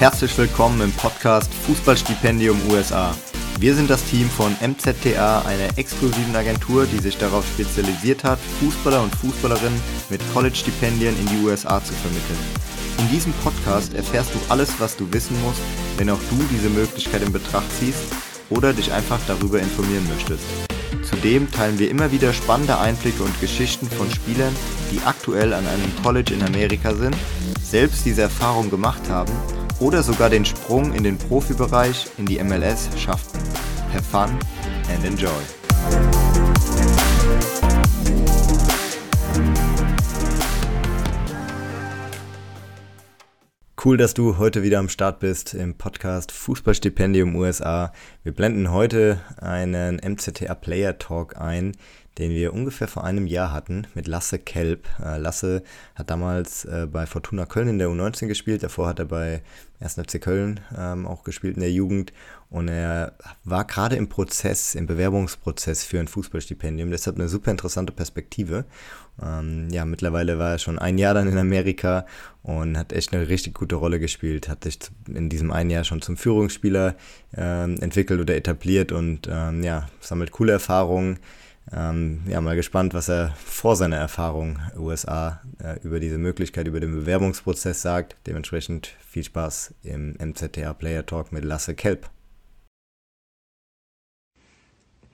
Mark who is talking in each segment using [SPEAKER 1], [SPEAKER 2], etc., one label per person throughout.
[SPEAKER 1] Herzlich willkommen im Podcast Fußballstipendium USA. Wir sind das Team von MZTA, einer exklusiven Agentur, die sich darauf spezialisiert hat, Fußballer und Fußballerinnen mit College-Stipendien in die USA zu vermitteln. In diesem Podcast erfährst du alles, was du wissen musst, wenn auch du diese Möglichkeit in Betracht ziehst oder dich einfach darüber informieren möchtest. Zudem teilen wir immer wieder spannende Einblicke und Geschichten von Spielern, die aktuell an einem College in Amerika sind, selbst diese Erfahrung gemacht haben oder sogar den Sprung in den Profibereich in die MLS schafften. Have fun and enjoy. Cool, dass du heute wieder am Start bist im Podcast Fußballstipendium USA. Wir blenden heute einen MCTA Player Talk ein, den wir ungefähr vor einem Jahr hatten mit Lasse Kelb. Äh, Lasse hat damals äh, bei Fortuna Köln in der U19 gespielt, davor hat er bei 1. FC Köln ähm, auch gespielt in der Jugend und er war gerade im Prozess, im Bewerbungsprozess für ein Fußballstipendium, deshalb eine super interessante Perspektive. Ähm, ja, mittlerweile war er schon ein Jahr dann in Amerika und hat echt eine richtig gute Rolle gespielt, hat sich in diesem einen Jahr schon zum Führungsspieler ähm, entwickelt oder etabliert und ja, sammelt coole Erfahrungen ähm, ja, mal gespannt, was er vor seiner Erfahrung USA äh, über diese Möglichkeit, über den Bewerbungsprozess sagt. Dementsprechend viel Spaß im MZTA Player Talk mit Lasse Kelp.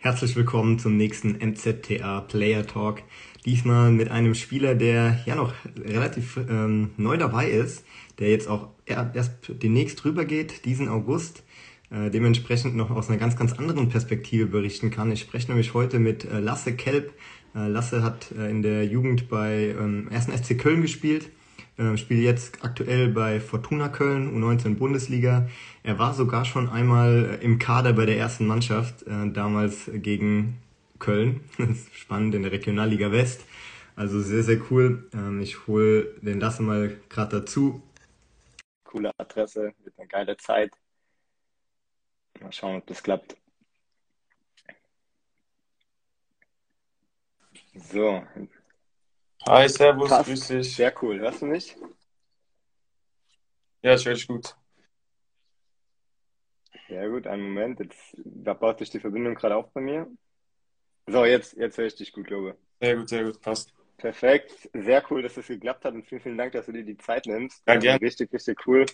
[SPEAKER 1] Herzlich willkommen zum nächsten MZTA Player Talk. Diesmal mit einem Spieler, der ja noch relativ ähm, neu dabei ist, der jetzt auch erst demnächst rübergeht, diesen August äh, dementsprechend noch aus einer ganz, ganz anderen Perspektive berichten kann. Ich spreche nämlich heute mit äh, Lasse Kelp. Äh, Lasse hat äh, in der Jugend bei ähm, 1. SC Köln gespielt, äh, spielt jetzt aktuell bei Fortuna Köln, U19 Bundesliga. Er war sogar schon einmal äh, im Kader bei der ersten Mannschaft, äh, damals gegen Köln. Spannend in der Regionalliga West. Also sehr, sehr cool. Ähm, ich hole den Lasse mal gerade dazu.
[SPEAKER 2] Coole Adresse, mit einer geile Zeit. Mal schauen, ob das klappt. So.
[SPEAKER 3] Hi, Servus,
[SPEAKER 2] Passt.
[SPEAKER 3] grüß dich.
[SPEAKER 2] Sehr cool. Hörst du mich?
[SPEAKER 3] Ja, ich höre dich gut.
[SPEAKER 2] Sehr gut, einen Moment. Jetzt, da baut sich die Verbindung gerade auf bei mir. So, jetzt, jetzt höre ich dich gut, glaube
[SPEAKER 3] Sehr gut, sehr gut, passt.
[SPEAKER 2] Perfekt. Sehr cool, dass das geklappt hat und vielen, vielen Dank, dass du dir die Zeit nimmst.
[SPEAKER 3] Ja,
[SPEAKER 2] Ähm,
[SPEAKER 3] gern.
[SPEAKER 2] Richtig, richtig cool.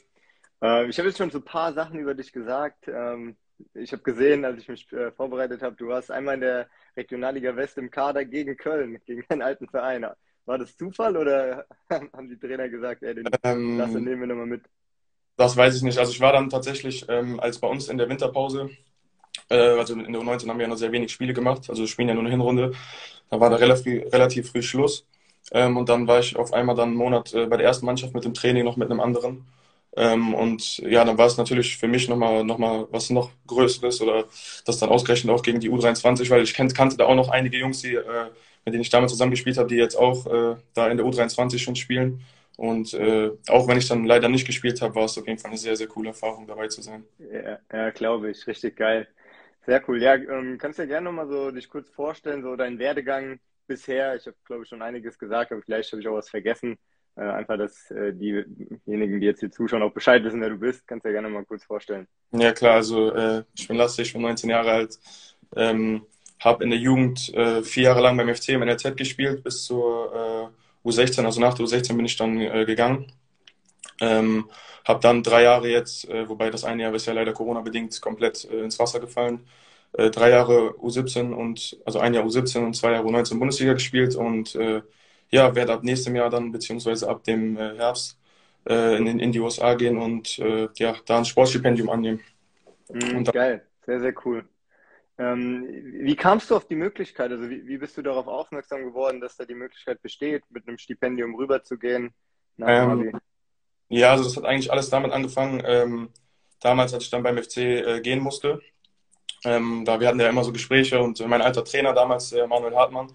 [SPEAKER 2] Ähm, ich habe jetzt schon so ein paar Sachen über dich gesagt. Ähm, ich habe gesehen, als ich mich äh, vorbereitet habe, du warst einmal in der Regionalliga West im Kader gegen Köln, gegen einen alten Verein. War das Zufall oder haben die Trainer gesagt, ey, den
[SPEAKER 3] Ähm,
[SPEAKER 2] nehmen wir nochmal mit?
[SPEAKER 3] das weiß ich nicht. Also ich war dann tatsächlich, ähm, als bei uns in der Winterpause, äh, also in der U19 haben wir ja noch sehr wenig Spiele gemacht, also wir spielen ja nur eine Hinrunde, da war da relativ, relativ früh Schluss. Ähm, und dann war ich auf einmal dann einen Monat äh, bei der ersten Mannschaft mit dem Training noch mit einem anderen. Ähm, und ja, dann war es natürlich für mich nochmal noch mal was noch Größeres oder das dann ausgerechnet auch gegen die U23, weil ich kenn, kannte da auch noch einige Jungs, die, äh, mit denen ich damals zusammengespielt habe, die jetzt auch äh, da in der U23 schon spielen. Und äh, auch wenn ich dann leider nicht gespielt habe, war es auf jeden Fall eine sehr, sehr coole Erfahrung, dabei zu sein.
[SPEAKER 2] Ja, ja glaube ich. Richtig geil. Sehr cool. Ja, ähm, kannst du dir gerne nochmal so dich kurz vorstellen, so dein Werdegang bisher? Ich habe, glaube ich, schon einiges gesagt, aber vielleicht habe ich auch was vergessen. Äh, einfach, dass äh, diejenigen, die jetzt hier zuschauen, auch Bescheid wissen, wer du bist. Kannst du dir gerne mal kurz vorstellen.
[SPEAKER 3] Ja, klar, also äh, ich bin Lasse, ich bin 19 Jahre alt, ähm, habe in der Jugend äh, vier Jahre lang beim FC im NRZ gespielt, bis zur äh, U16, also nach der U16 bin ich dann äh, gegangen. Ähm, habe dann drei Jahre jetzt, wobei das eine Jahr ist ja leider Corona-bedingt komplett ins Wasser gefallen, drei Jahre U17 und, also ein Jahr U17 und zwei Jahre U19 Bundesliga gespielt und äh, ja, werde ab nächstem Jahr dann, beziehungsweise ab dem äh, Herbst, äh, in, in die USA gehen und äh, ja, da ein Sportstipendium annehmen.
[SPEAKER 2] Mhm, geil. Sehr, sehr cool. Ähm, wie kamst du auf die Möglichkeit? Also wie, wie bist du darauf aufmerksam geworden, dass da die Möglichkeit besteht, mit einem Stipendium rüberzugehen nach
[SPEAKER 3] Ähm? Ja, also das hat eigentlich alles damit angefangen, ähm, damals, als ich dann beim FC äh, gehen musste. Ähm, da wir hatten ja immer so Gespräche und mein alter Trainer damals, äh, Manuel Hartmann,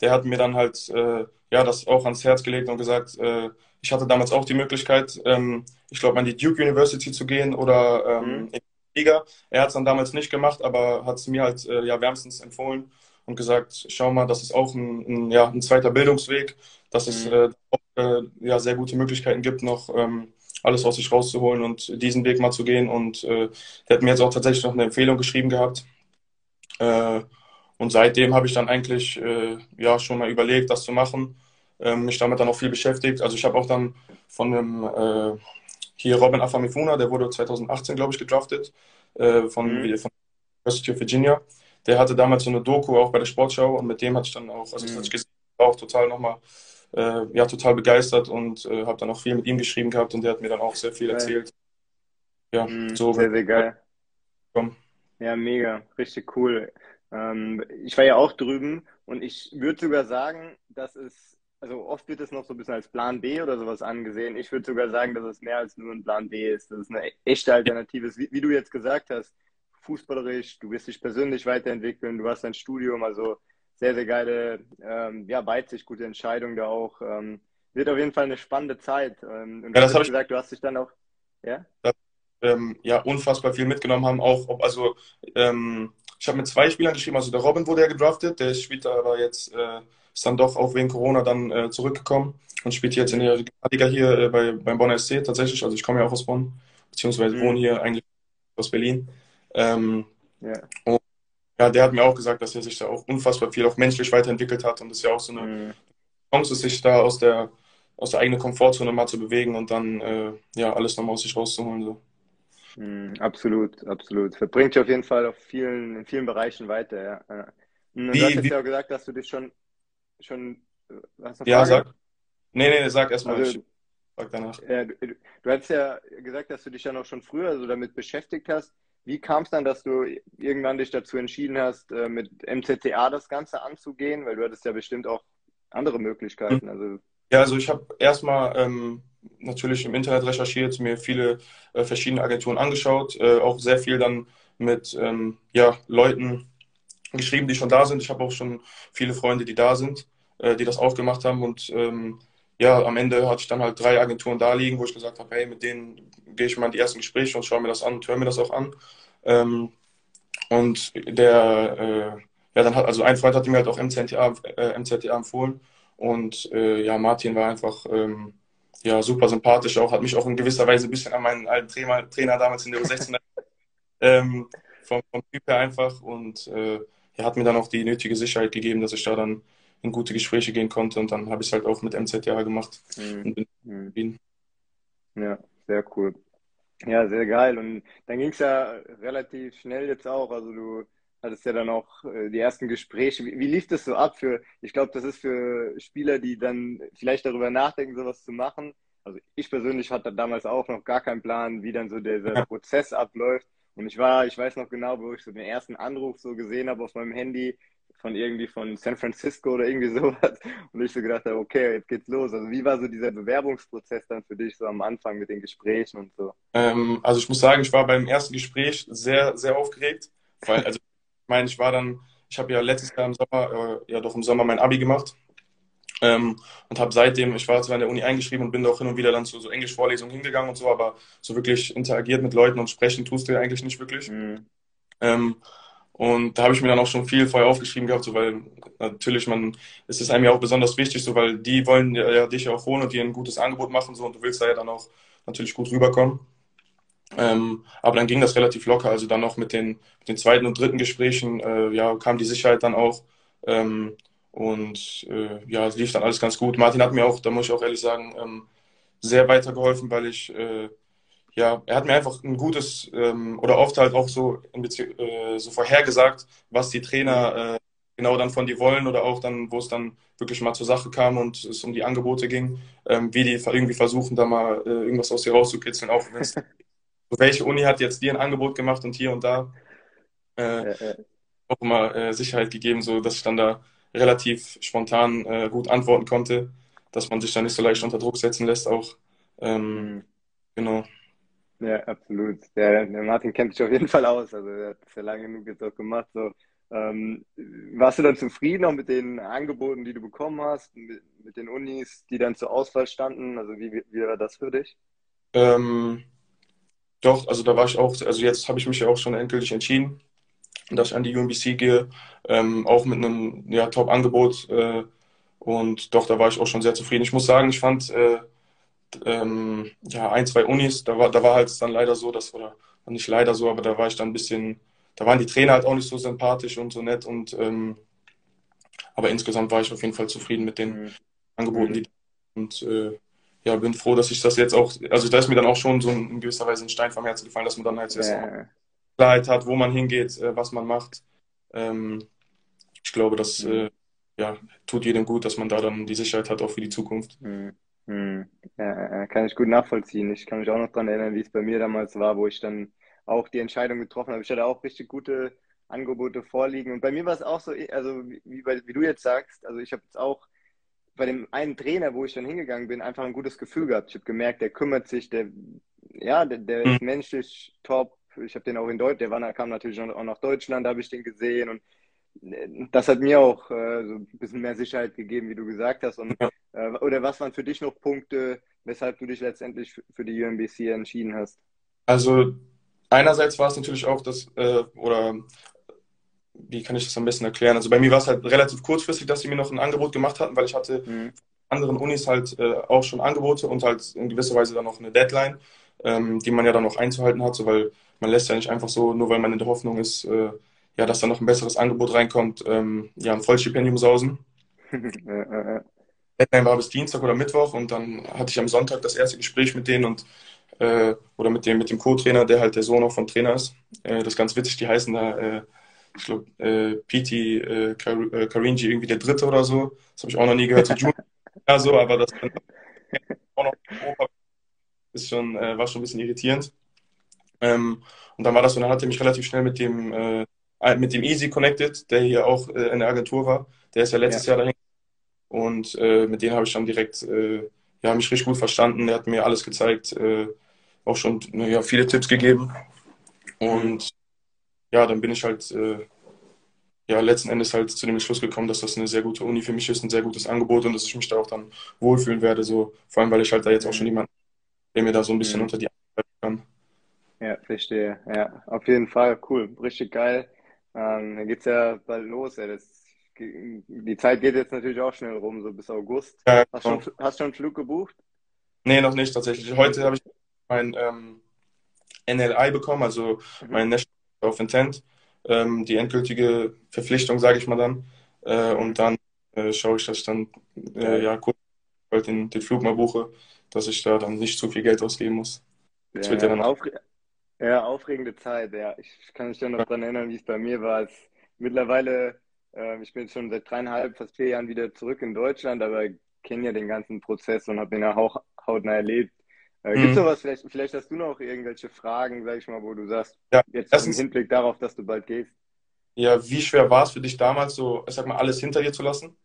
[SPEAKER 3] der hat mir dann halt äh, ja das auch ans Herz gelegt und gesagt, äh, ich hatte damals auch die Möglichkeit, ähm, ich glaube, an die Duke University zu gehen oder ähm,
[SPEAKER 2] Mhm.
[SPEAKER 3] in die Liga. Er hat es dann damals nicht gemacht, aber hat es mir halt äh, ja wärmstens empfohlen und gesagt, schau mal, das ist auch ein, ein, ja, ein zweiter Bildungsweg, dass es
[SPEAKER 2] Mhm.
[SPEAKER 3] äh, auch, äh, ja, sehr gute Möglichkeiten gibt, noch ähm, alles aus sich rauszuholen und diesen Weg mal zu gehen. Und äh, der hat mir jetzt auch tatsächlich noch eine Empfehlung geschrieben gehabt. Und seitdem habe ich dann eigentlich äh, ja schon mal überlegt, das zu machen, ähm, mich damit dann auch viel beschäftigt. Also ich habe auch dann von einem äh, hier Robin Afamifuna, der wurde 2018, glaube ich, gedraftet äh, von, mhm. von University of Virginia. Der hatte damals so eine Doku auch bei der Sportschau und mit dem hatte ich dann auch, also das hatte ich gesehen, auch total nochmal äh, ja, total begeistert und äh, habe dann auch viel mit ihm geschrieben gehabt und der hat mir dann auch sehr viel erzählt.
[SPEAKER 2] Ja, mhm, so. Sehr, sehr geil. Komm. Ja, mega, richtig cool. Ähm, ich war ja auch drüben und ich würde sogar sagen, dass es, also oft wird es noch so ein bisschen als Plan B oder sowas angesehen. Ich würde sogar sagen, dass es mehr als nur ein Plan B ist. Das ist eine echte Alternative. Wie, wie du jetzt gesagt hast, fußballerisch, du wirst dich persönlich weiterentwickeln, du hast ein Studium, also sehr, sehr geile, ähm, ja, Weitsicht, gute Entscheidung da auch. Ähm, wird auf jeden Fall eine spannende Zeit. Ähm, und ja, das habe ich gesagt, du hast dich dann auch, ja?
[SPEAKER 3] Das, ähm, ja, unfassbar viel mitgenommen haben, auch, ob, also, ähm, ich habe mit zwei Spielern geschrieben, also der Robin wurde ja gedraftet, der spielt aber jetzt, äh, ist dann doch auch wegen Corona dann äh, zurückgekommen und spielt jetzt in der Liga hier äh, bei, beim Bonner SC tatsächlich, also ich komme ja auch aus Bonn, beziehungsweise mhm. wohne hier eigentlich aus Berlin. Ähm, ja. Und ja, der hat mir auch gesagt, dass er sich da auch unfassbar viel auch menschlich weiterentwickelt hat und das ist ja auch so eine mhm. Chance, sich da aus der, aus der eigenen Komfortzone mal zu bewegen und dann äh, ja alles nochmal aus sich rauszuholen. So.
[SPEAKER 2] Mhm, absolut, absolut. Verbringt dich auf jeden Fall auf vielen, in vielen Bereichen weiter. Ja. Und wie, du hast jetzt wie, ja auch gesagt, dass du dich schon, schon
[SPEAKER 3] äh, hast ja, sag. Nee, nee, sag erstmal. Also, sag danach.
[SPEAKER 2] Ja, du, du hast ja gesagt, dass du dich ja noch schon früher so damit beschäftigt hast. Wie kam es dann, dass du irgendwann dich dazu entschieden hast, äh, mit MCTA das Ganze anzugehen? Weil du hattest ja bestimmt auch andere Möglichkeiten. Also
[SPEAKER 3] ja, also ich habe erstmal ähm, natürlich im Internet recherchiert, mir viele äh, verschiedene Agenturen angeschaut, äh, auch sehr viel dann mit ähm, ja, Leuten geschrieben, die schon da sind. Ich habe auch schon viele Freunde, die da sind, äh, die das auch gemacht haben und ähm, ja, am Ende hatte ich dann halt drei Agenturen da liegen, wo ich gesagt habe, hey, mit denen gehe ich mal in die ersten Gespräche und schaue mir das an und höre mir das auch an. Ähm, und der, äh, ja, dann hat, also ein Freund hat mir halt auch MZTA, äh, MZTA empfohlen. Und äh, ja, Martin war einfach ähm, ja, super sympathisch, auch hat mich auch in gewisser Weise ein bisschen an meinen alten Trainer, Trainer damals in der U16 ähm, vom, vom Typ her einfach und äh, er hat mir dann auch die nötige Sicherheit gegeben, dass ich da dann in gute Gespräche gehen konnte und dann habe ich es halt auch mit MZTA gemacht mhm. und bin
[SPEAKER 2] in Wien. Ja, sehr cool. Ja, sehr geil. Und dann ging es ja relativ schnell jetzt auch. Also du hattest ja dann auch äh, die ersten Gespräche. Wie, wie lief das so ab für, ich glaube, das ist für Spieler, die dann vielleicht darüber nachdenken, sowas zu machen. Also ich persönlich hatte damals auch noch gar keinen Plan, wie dann so dieser ja. Prozess abläuft. Und ich war, ich weiß noch genau, wo ich so den ersten Anruf so gesehen habe auf meinem Handy, von irgendwie von San Francisco oder irgendwie sowas. Und ich so gedacht habe, okay, jetzt geht's los. Also wie war so dieser Bewerbungsprozess dann für dich so am Anfang mit den Gesprächen und so?
[SPEAKER 3] Ähm, also ich muss sagen, ich war beim ersten Gespräch sehr, sehr aufgeregt. Weil, also meine, ich war dann, ich habe ja letztes Jahr im Sommer, äh, ja doch im Sommer mein Abi gemacht. Ähm, und habe seitdem, ich war zwar in der Uni eingeschrieben und bin auch hin und wieder dann zu so Englischvorlesungen hingegangen und so, aber so wirklich interagiert mit Leuten und sprechen tust du ja eigentlich nicht wirklich. Mhm. Ähm, und da habe ich mir dann auch schon viel vorher aufgeschrieben gehabt, so, weil natürlich man, es ist einem ja auch besonders wichtig, so, weil die wollen ja, ja dich auch holen und dir ein gutes Angebot machen, so, und du willst da ja dann auch natürlich gut rüberkommen. Ähm, aber dann ging das relativ locker. Also dann noch mit den, mit den zweiten und dritten Gesprächen, äh, ja, kam die Sicherheit dann auch. Ähm, und äh, ja, es lief dann alles ganz gut. Martin hat mir auch, da muss ich auch ehrlich sagen, ähm, sehr weitergeholfen, weil ich äh, ja, er hat mir einfach ein gutes ähm, oder oft halt auch so, äh, so vorhergesagt, was die Trainer äh, genau dann von dir wollen oder auch dann, wo es dann wirklich mal zur Sache kam und es um die Angebote ging, ähm, wie die irgendwie versuchen, da mal äh, irgendwas aus dir rauszukitzeln, auch wenn es welche Uni hat jetzt dir ein Angebot gemacht und hier und da äh, ja, ja. auch immer äh, Sicherheit gegeben, so dass ich dann da relativ spontan äh, gut antworten konnte, dass man sich da nicht so leicht unter Druck setzen lässt auch. Ähm, mhm. Genau.
[SPEAKER 2] Ja, absolut. Der, der Martin kennt sich auf jeden Fall aus. Also er hat es ja lange genug jetzt auch gemacht. So. Ähm, warst du dann zufrieden auch mit den Angeboten, die du bekommen hast, mit, mit den Unis, die dann zur Auswahl standen? Also wie, wie war das für dich?
[SPEAKER 3] Ähm, doch, also da war ich auch, also jetzt habe ich mich ja auch schon endgültig entschieden, dass ich an die UMBC gehe, ähm, auch mit einem ja, Top-Angebot. Äh, und doch, da war ich auch schon sehr zufrieden. Ich muss sagen, ich fand äh, ähm, ja, ein, zwei Unis. Da war, da war halt dann leider so, dass, oder nicht leider so, aber da war ich dann ein bisschen, da waren die Trainer halt auch nicht so sympathisch und so nett. Und ähm, aber insgesamt war ich auf jeden Fall zufrieden mit den mhm. Angeboten, die und äh, ja, bin froh, dass ich das jetzt auch, also da ist mir dann auch schon so in gewisser Weise ein Stein vom Herzen gefallen, dass man dann halt ja. Klarheit hat, wo man hingeht, äh, was man macht. Ähm, ich glaube, das mhm. äh, ja, tut jedem gut, dass man da dann die Sicherheit hat, auch für die Zukunft.
[SPEAKER 2] Mhm. Mhm. Ja, kann ich gut nachvollziehen. Ich kann mich auch noch daran erinnern, wie es bei mir damals war, wo ich dann auch die Entscheidung getroffen habe. Ich hatte auch richtig gute Angebote vorliegen. Und bei mir war es auch so, also wie, wie du jetzt sagst, also ich habe jetzt auch bei dem einen Trainer, wo ich dann hingegangen bin, einfach ein gutes Gefühl gehabt. Ich habe gemerkt, der kümmert sich, der, ja, der, der ist mhm. menschlich top. Ich habe den auch in Deutschland, der war, kam natürlich auch nach Deutschland, da habe ich den gesehen und äh, das hat mir auch äh, so ein bisschen mehr Sicherheit gegeben, wie du gesagt hast. Und, äh, oder was waren für dich noch Punkte, weshalb du dich letztendlich für die UMBC entschieden hast?
[SPEAKER 3] Also einerseits war es natürlich auch das, äh, oder wie kann ich das am besten erklären? Also bei mir war es halt relativ kurzfristig, dass sie mir noch ein Angebot gemacht hatten, weil ich hatte mhm. anderen Unis halt äh, auch schon Angebote und halt in gewisser Weise dann noch eine Deadline, ähm, die man ja dann noch einzuhalten hat, so, weil man lässt ja nicht einfach so, nur weil man in der Hoffnung ist, äh, ja, dass da noch ein besseres Angebot reinkommt, ähm, ja, ein Vollstipendium sausen. Deadline war bis Dienstag oder Mittwoch und dann hatte ich am Sonntag das erste Gespräch mit denen und äh, oder mit dem, mit dem Co-Trainer, der halt der Sohn auch vom Trainer ist. Äh, das ist ganz witzig, die heißen da äh, ich glaube, äh, Piti äh, äh, Karinji irgendwie der Dritte oder so. Das habe ich auch noch nie gehört. So Junior, ja, so, aber das auch noch ist schon, äh, war schon ein bisschen irritierend. Ähm, und dann war das so, dann hat er mich relativ schnell mit dem, äh, mit dem Easy connected, der hier auch äh, in der Agentur war. Der ist ja letztes ja. Jahr dahin. Und äh, mit denen habe ich dann direkt, äh, ja, mich richtig gut verstanden. Der hat mir alles gezeigt, äh, auch schon ja, viele Tipps gegeben. Und ja, dann bin ich halt äh, ja, letzten Endes halt zu dem Entschluss gekommen, dass das eine sehr gute Uni für mich ist, ein sehr gutes Angebot und dass ich mich da auch dann wohlfühlen werde. So, vor allem, weil ich halt da jetzt auch schon jemanden, der mir da so ein bisschen mhm. unter die Arme kann.
[SPEAKER 2] Ja, verstehe. Ja, auf jeden Fall. Cool. Richtig geil. Ähm, dann geht's ja bald los. Ja. Das, die Zeit geht jetzt natürlich auch schnell rum, so bis August. Ja, hast, schon, hast schon einen Flug gebucht?
[SPEAKER 3] Nee, noch nicht tatsächlich. Heute habe ich mein ähm, NLI bekommen, also mhm. mein National of Intent, ähm, die endgültige Verpflichtung, sage ich mal dann. Äh, und dann äh, schaue ich, dass ich dann äh, ja kurz halt den, den Flug mal buche, dass ich da dann nicht zu viel Geld ausgeben muss.
[SPEAKER 2] Das ja, wird ja, dann aufre ja, aufregende Zeit, ja. Ich kann mich ja noch daran erinnern, wie es bei mir war. Es, mittlerweile, äh, ich bin schon seit dreieinhalb, fast vier Jahren wieder zurück in Deutschland, aber kenne ja den ganzen Prozess und habe ihn ja auch hautnah erlebt. Äh, Gibt es mhm. was, vielleicht, vielleicht hast du noch irgendwelche Fragen, sag ich mal, wo du sagst, ja, jetzt im Hinblick darauf, dass du bald gehst?
[SPEAKER 3] Ja, wie schwer war es für dich damals, so, ich sag mal, alles hinter dir zu lassen?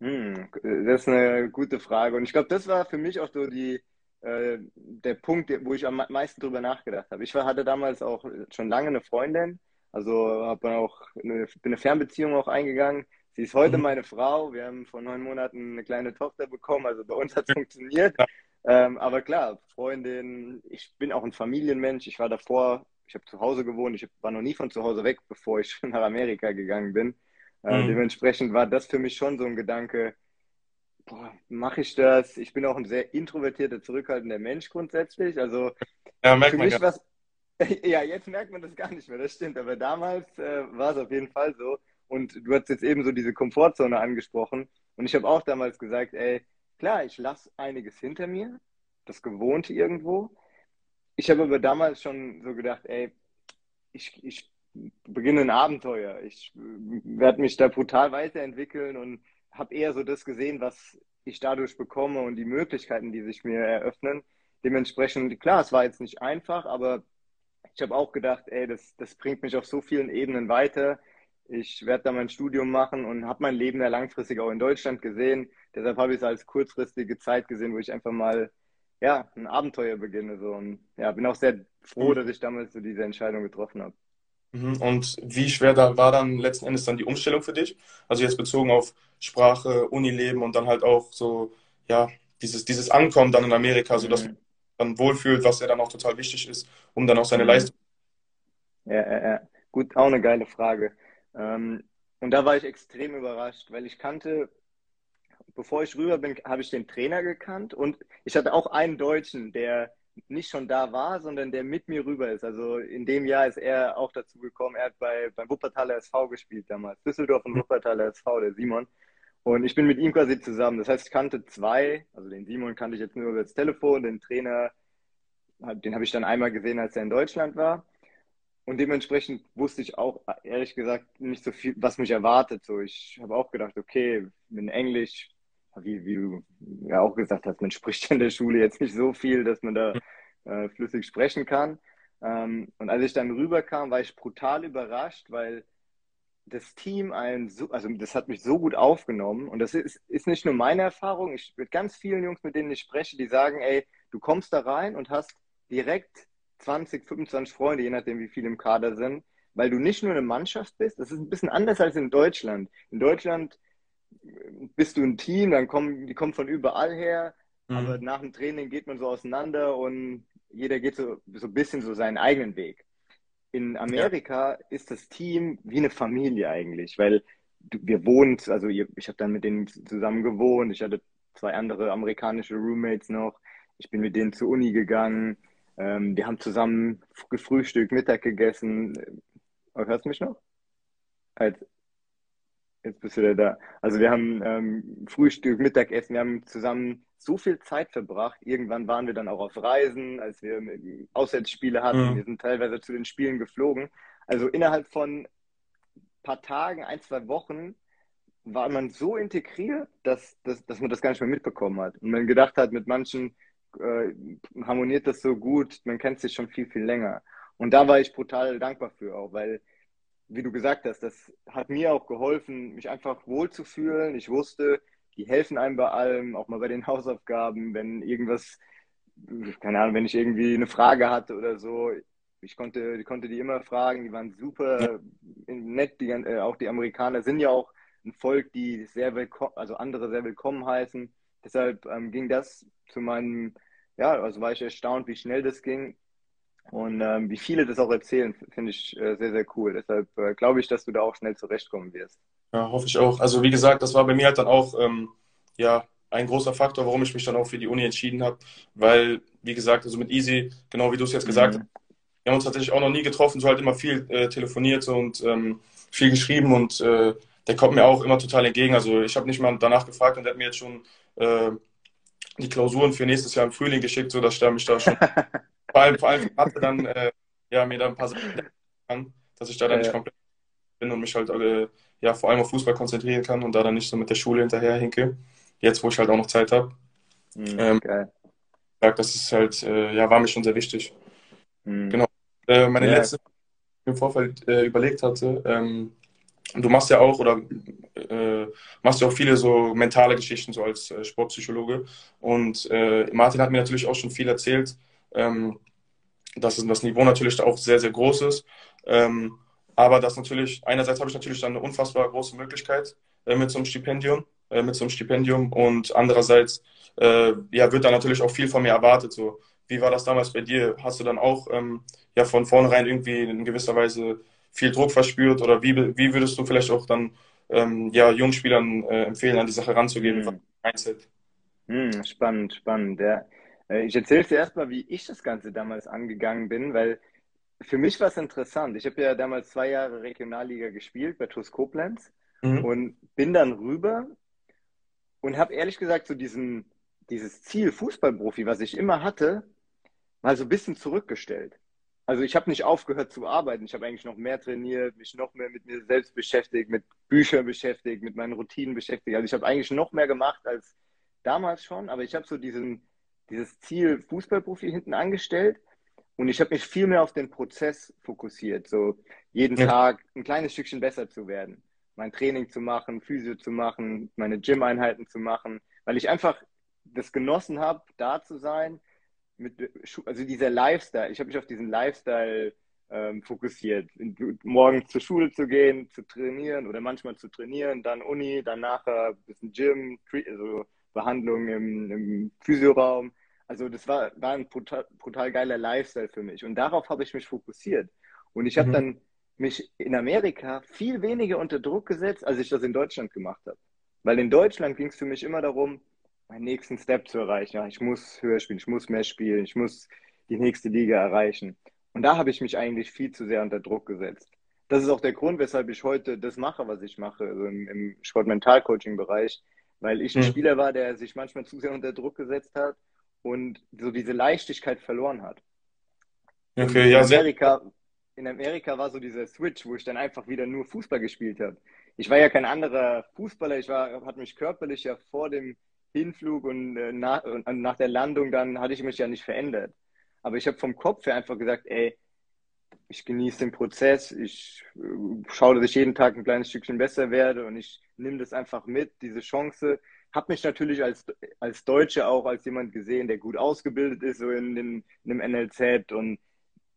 [SPEAKER 2] Hm, das ist eine gute Frage. Und ich glaube, das war für mich auch so die, äh, der Punkt, wo ich am meisten drüber nachgedacht habe. Ich war, hatte damals auch schon lange eine Freundin, also habe auch eine, bin eine Fernbeziehung auch eingegangen. Sie ist heute mhm. meine Frau. Wir haben vor neun Monaten eine kleine Tochter bekommen. Also bei uns hat es funktioniert. Ja. Ähm, aber klar, Freundin, ich bin auch ein Familienmensch. Ich war davor, ich habe zu Hause gewohnt, ich war noch nie von zu Hause weg, bevor ich nach Amerika gegangen bin. Äh, mhm. Dementsprechend war das für mich schon so ein Gedanke, mache ich das? Ich bin auch ein sehr introvertierter, zurückhaltender Mensch grundsätzlich. Also ja, merkt für mich ja. was. ja, jetzt merkt man das gar nicht mehr, das stimmt. Aber damals äh, war es auf jeden Fall so. Und du hast jetzt eben so diese Komfortzone angesprochen. Und ich habe auch damals gesagt, ey, Klar, ich lasse einiges hinter mir, das Gewohnte irgendwo. Ich habe aber damals schon so gedacht, ey, ich, ich beginne ein Abenteuer. Ich werde mich da brutal weiterentwickeln und habe eher so das gesehen, was ich dadurch bekomme und die Möglichkeiten, die sich mir eröffnen. Dementsprechend, klar, es war jetzt nicht einfach, aber ich habe auch gedacht, ey, das, das bringt mich auf so vielen Ebenen weiter. Ich werde da mein Studium machen und habe mein Leben ja langfristig auch in Deutschland gesehen. Deshalb habe ich es als kurzfristige Zeit gesehen, wo ich einfach mal ja, ein Abenteuer beginne. So. Und ja, bin auch sehr froh, mhm. dass ich damals so diese Entscheidung getroffen habe.
[SPEAKER 3] Mhm. Und wie schwer da war dann letzten Endes dann die Umstellung für dich? Also jetzt bezogen auf Sprache, Unileben und dann halt auch so, ja, dieses, dieses Ankommen dann in Amerika, mhm. sodass man dann wohlfühlt, was ja dann auch total wichtig ist, um dann auch seine mhm. Leistung.
[SPEAKER 2] Ja, ja, ja. Gut, auch eine geile Frage. Ähm, und da war ich extrem überrascht, weil ich kannte, bevor ich rüber bin, habe ich den Trainer gekannt und ich hatte auch einen Deutschen, der nicht schon da war, sondern der mit mir rüber ist. Also in dem Jahr ist er auch dazu gekommen. Er hat bei, beim Wuppertaler SV gespielt damals. Düsseldorf und Wuppertaler SV, der Simon. Und ich bin mit ihm quasi zusammen. Das heißt, ich kannte zwei, also den Simon kannte ich jetzt nur über das Telefon, den Trainer, den habe ich dann einmal gesehen, als er in Deutschland war. Und dementsprechend wusste ich auch, ehrlich gesagt, nicht so viel, was mich erwartet. So, ich habe auch gedacht, okay, in Englisch, wie, wie du ja auch gesagt hast, man spricht in der Schule jetzt nicht so viel, dass man da äh, flüssig sprechen kann. Ähm, und als ich dann rüberkam, war ich brutal überrascht, weil das Team einen so, also das hat mich so gut aufgenommen und das ist, ist nicht nur meine Erfahrung. Ich mit ganz vielen Jungs, mit denen ich spreche, die sagen, ey, du kommst da rein und hast direkt 20, 25 Freunde, je nachdem, wie viele im Kader sind, weil du nicht nur eine Mannschaft bist. Das ist ein bisschen anders als in Deutschland. In Deutschland bist du ein Team, dann kommen, die kommen von überall her, mhm. aber nach dem Training geht man so auseinander und jeder geht so, so ein bisschen so seinen eigenen Weg. In Amerika ja. ist das Team wie eine Familie eigentlich, weil wir wohnen, also ich habe dann mit denen zusammen gewohnt, ich hatte zwei andere amerikanische Roommates noch, ich bin mit denen zur Uni gegangen, ähm, wir haben zusammen gefrühstückt, Mittag gegessen. Oh, hörst du mich noch? Als, Jetzt bist du wieder da. Also wir haben ähm, Frühstück, Mittagessen, wir haben zusammen so viel Zeit verbracht. Irgendwann waren wir dann auch auf Reisen, als wir Auswärtsspiele hatten. Mhm. Wir sind teilweise zu den Spielen geflogen. Also innerhalb von ein paar Tagen, ein, zwei Wochen war man so integriert, dass, dass, dass man das gar nicht mehr mitbekommen hat. Und man gedacht hat, mit manchen äh, harmoniert das so gut, man kennt sich schon viel, viel länger. Und da war ich brutal dankbar für auch, weil wie du gesagt hast, das hat mir auch geholfen, mich einfach wohlzufühlen. Ich wusste, die helfen einem bei allem, auch mal bei den Hausaufgaben, wenn irgendwas, keine Ahnung, wenn ich irgendwie eine Frage hatte oder so. Ich konnte, konnte die immer fragen, die waren super nett. Die, äh, auch die Amerikaner sind ja auch ein Volk, die sehr willkommen, also andere sehr willkommen heißen. Deshalb ähm, ging das zu meinem, ja, also war ich erstaunt, wie schnell das ging. Und ähm, wie viele das auch erzählen, finde ich äh, sehr, sehr cool. Deshalb äh, glaube ich, dass du da auch schnell zurechtkommen wirst.
[SPEAKER 3] Ja, hoffe ich auch. Also wie gesagt, das war bei mir halt dann auch ähm, ja, ein großer Faktor, warum ich mich dann auch für die Uni entschieden habe. Weil, wie gesagt, also mit Easy, genau wie du es jetzt gesagt mhm. hast, wir haben uns tatsächlich auch noch nie getroffen, so halt immer viel äh, telefoniert und ähm, viel geschrieben und äh, der kommt mir auch immer total entgegen. Also ich habe nicht mal danach gefragt und der hat mir jetzt schon äh, die Klausuren für nächstes Jahr im Frühling geschickt, sodass ich mich da schon vor allem, vor allem hatte dann äh, ja, mir da ein paar Sachen kann, dass ich da dann nicht komplett bin und mich halt äh, ja, vor allem auf Fußball konzentrieren kann und da dann nicht so mit der Schule hinterher hinke. Jetzt, wo ich halt auch noch Zeit habe. Mhm, ähm, geil. Das ist halt, äh, ja, war mir schon sehr wichtig. Mhm. Genau. Äh, meine ja. letzte, im Vorfeld äh, überlegt hatte, ähm, du machst ja auch oder äh, machst ja auch viele so mentale Geschichten so als äh, Sportpsychologe und äh, Martin hat mir natürlich auch schon viel erzählt ähm, dass das Niveau natürlich auch sehr, sehr groß ist. Ähm, aber das natürlich, einerseits habe ich natürlich dann eine unfassbar große Möglichkeit äh, mit so einem Stipendium, äh, mit so einem Stipendium und andererseits äh, ja, wird da natürlich auch viel von mir erwartet. So. Wie war das damals bei dir? Hast du dann auch ähm, ja von vornherein irgendwie in gewisser Weise viel Druck verspürt oder wie, wie würdest du vielleicht auch dann ähm, ja, Jungspielern äh, empfehlen, an die Sache ranzugehen? Mhm.
[SPEAKER 2] Mindset? Mhm, spannend, spannend. Ja. Äh, ich erzähle dir erstmal, wie ich das Ganze damals angegangen bin, weil für mich war es interessant. Ich habe ja damals zwei Jahre Regionalliga gespielt bei TuS Koblenz mhm. und bin dann rüber und habe ehrlich gesagt so diesen, dieses Ziel Fußballprofi, was ich immer hatte, mal so ein bisschen zurückgestellt. Also ich habe nicht aufgehört zu arbeiten. Ich habe eigentlich noch mehr trainiert, mich noch mehr mit mir selbst beschäftigt, mit Büchern beschäftigt, mit meinen Routinen beschäftigt. Also ich habe eigentlich noch mehr gemacht als damals schon, aber ich habe so diesen, dieses Ziel Fußballprofi hinten angestellt und ich habe mich viel mehr auf den Prozess fokussiert, so jeden ja. Tag ein kleines Stückchen besser zu werden, mein Training zu machen, Physio zu machen, meine Gym-Einheiten zu machen, weil ich einfach das genossen habe, da zu sein, mit, also dieser Lifestyle, ich habe mich auf diesen Lifestyle ähm, fokussiert, morgens zur Schule zu gehen, zu trainieren oder manchmal zu trainieren, dann Uni, dann nachher ein bisschen Gym, also Behandlung im, im Physioraum also das war, war ein brutal, brutal geiler Lifestyle für mich. Und darauf habe ich mich fokussiert. Und ich habe mhm. dann mich in Amerika viel weniger unter Druck gesetzt, als ich das in Deutschland gemacht habe. Weil in Deutschland ging es für mich immer darum, meinen nächsten Step zu erreichen. Ja, ich muss höher spielen, ich muss mehr spielen, ich muss die nächste Liga erreichen. Und da habe ich mich eigentlich viel zu sehr unter Druck gesetzt. Das ist auch der Grund, weshalb ich heute das mache, was ich mache, also im, im Sport-Mental-Coaching-Bereich, weil ich ein mhm. Spieler war, der sich manchmal zu sehr unter Druck gesetzt hat und so diese Leichtigkeit verloren hat. Okay, in ja, Amerika, in Amerika war so dieser Switch, wo ich dann einfach wieder nur Fußball gespielt habe. Ich war ja kein anderer Fußballer, ich war, hatte mich körperlich ja vor dem Hinflug und äh, nach, und nach der Landung dann hatte ich mich ja nicht verändert. Aber ich habe vom Kopf her einfach gesagt, ey, ich genieße den Prozess, ich äh, schaue, dass ich jeden Tag ein kleines Stückchen besser werde und ich nehme das einfach mit, diese Chance. Habe mich natürlich als, als Deutsche auch als jemand gesehen, der gut ausgebildet ist, so in, den, in dem NLZ und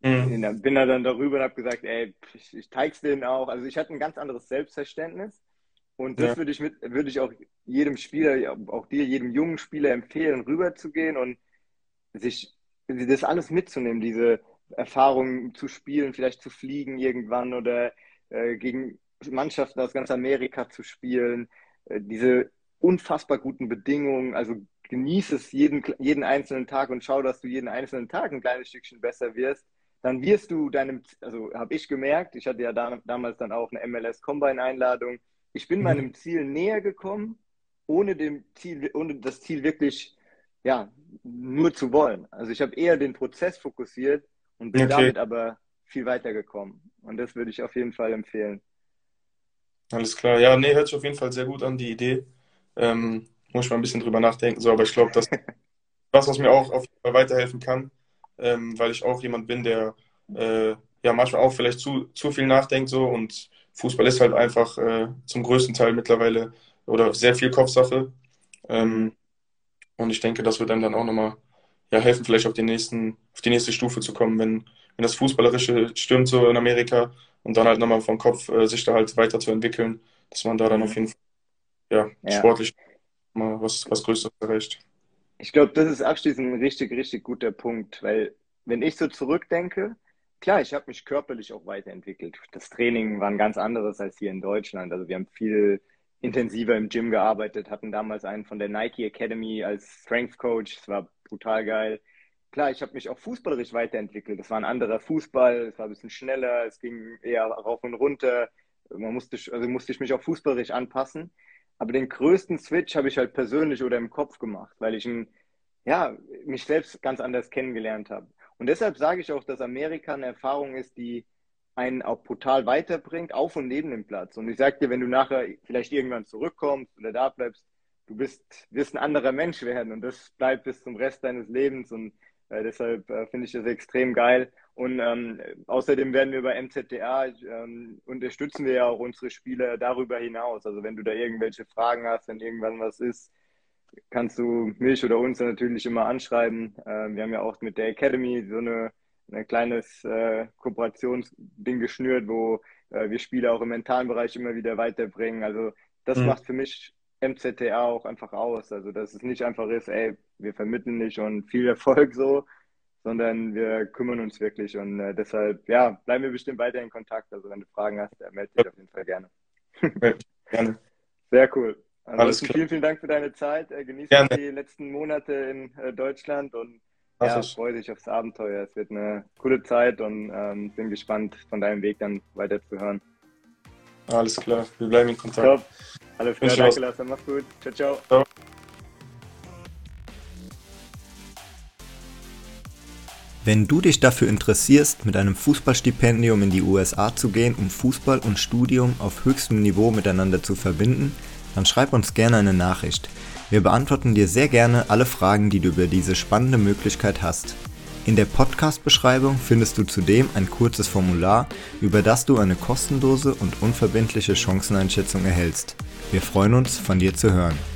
[SPEAKER 2] mhm. bin dann darüber und habe gesagt, ey, ich, ich zeig's denen auch. Also ich hatte ein ganz anderes Selbstverständnis und das ja. würde ich mit, würde ich auch jedem Spieler, auch dir, jedem jungen Spieler empfehlen, rüberzugehen und sich das alles mitzunehmen, diese Erfahrungen zu spielen, vielleicht zu fliegen irgendwann oder äh, gegen Mannschaften aus ganz Amerika zu spielen, äh, diese unfassbar guten Bedingungen, also genieße es jeden, jeden einzelnen Tag und schau, dass du jeden einzelnen Tag ein kleines Stückchen besser wirst, dann wirst du deinem, also habe ich gemerkt, ich hatte ja da, damals dann auch eine MLS Combine Einladung, ich bin mhm. meinem Ziel näher gekommen, ohne dem Ziel, ohne das Ziel wirklich, ja, nur zu wollen. Also ich habe eher den Prozess fokussiert und bin okay. damit aber viel weiter gekommen. Und das würde ich auf jeden Fall empfehlen.
[SPEAKER 3] Alles klar. Ja, nee, hört sich auf jeden Fall sehr gut an, die Idee. Ähm, muss ich mal ein bisschen drüber nachdenken, so, aber ich glaube, das ist was, was mir auch auf jeden Fall weiterhelfen kann, ähm, weil ich auch jemand bin, der äh, ja manchmal auch vielleicht zu, zu viel nachdenkt so und Fußball ist halt einfach äh, zum größten Teil mittlerweile oder sehr viel Kopfsache. Ähm, und ich denke, das wird einem dann auch nochmal ja, helfen, vielleicht auf, den nächsten, auf die nächste Stufe zu kommen, wenn, wenn das Fußballerische stimmt so in Amerika und dann halt nochmal vom Kopf äh, sich da halt weiterzuentwickeln, dass man da dann auf jeden Fall ja, ja. sportlich mal was, was Größeres erreicht.
[SPEAKER 2] Ich glaube, das ist abschließend ein richtig, richtig guter Punkt, weil wenn ich so zurückdenke, klar, ich habe mich körperlich auch weiterentwickelt. Das Training war ein ganz anderes als hier in Deutschland. Also wir haben viel intensiver im Gym gearbeitet, hatten damals einen von der Nike Academy als Strength Coach. Es war brutal geil. Klar, ich habe mich auch fußballerisch weiterentwickelt. Es war ein anderer Fußball, es war ein bisschen schneller, es ging eher rauf und runter. Man musste, also musste ich mich auch fußballerisch anpassen. Aber den größten Switch habe ich halt persönlich oder im Kopf gemacht, weil ich ein, ja, mich selbst ganz anders kennengelernt habe. Und deshalb sage ich auch, dass Amerika eine Erfahrung ist, die einen auch brutal weiterbringt, auf und neben dem Platz. Und ich sage dir, wenn du nachher vielleicht irgendwann zurückkommst oder da bleibst, du bist, wirst ein anderer Mensch werden und das bleibt bis zum Rest deines Lebens und äh, deshalb äh, finde ich das extrem geil. Und ähm, außerdem werden wir bei MZTA ähm, unterstützen wir ja auch unsere Spieler darüber hinaus. Also wenn du da irgendwelche Fragen hast, wenn irgendwann was ist, kannst du mich oder uns natürlich immer anschreiben. Äh, wir haben ja auch mit der Academy so eine, ein kleines äh, Kooperationsding geschnürt, wo äh, wir Spieler auch im mentalen Bereich immer wieder weiterbringen. Also das mhm. macht für mich MZTA auch einfach aus. Also dass es nicht einfach ist, ey, wir vermitteln nicht und viel Erfolg so, sondern wir kümmern uns wirklich und äh, deshalb, ja, bleiben wir bestimmt weiter in Kontakt. Also wenn du Fragen hast, melde dich auf jeden Fall gerne. gerne. Sehr cool. Alles klar. Vielen, vielen Dank für deine Zeit. Äh, genieße Gerne. die letzten Monate in äh, Deutschland und ja, freue dich aufs Abenteuer. Es wird eine coole Zeit und ähm, bin gespannt, von deinem Weg dann weiter zu hören.
[SPEAKER 3] Alles klar, wir bleiben in Kontakt.
[SPEAKER 2] Top. Alles klar, danke Lasse, mach's gut. Ciao, ciao. ciao.
[SPEAKER 1] Wenn du dich dafür interessierst, mit einem Fußballstipendium in die USA zu gehen, um Fußball und Studium auf höchstem Niveau miteinander zu verbinden, dann schreib uns gerne eine Nachricht. Wir beantworten dir sehr gerne alle Fragen, die du über diese spannende Möglichkeit hast. In der Podcast-Beschreibung findest du zudem ein kurzes Formular, über das du eine kostenlose und unverbindliche Chanceneinschätzung erhältst. Wir freuen uns, von dir zu hören.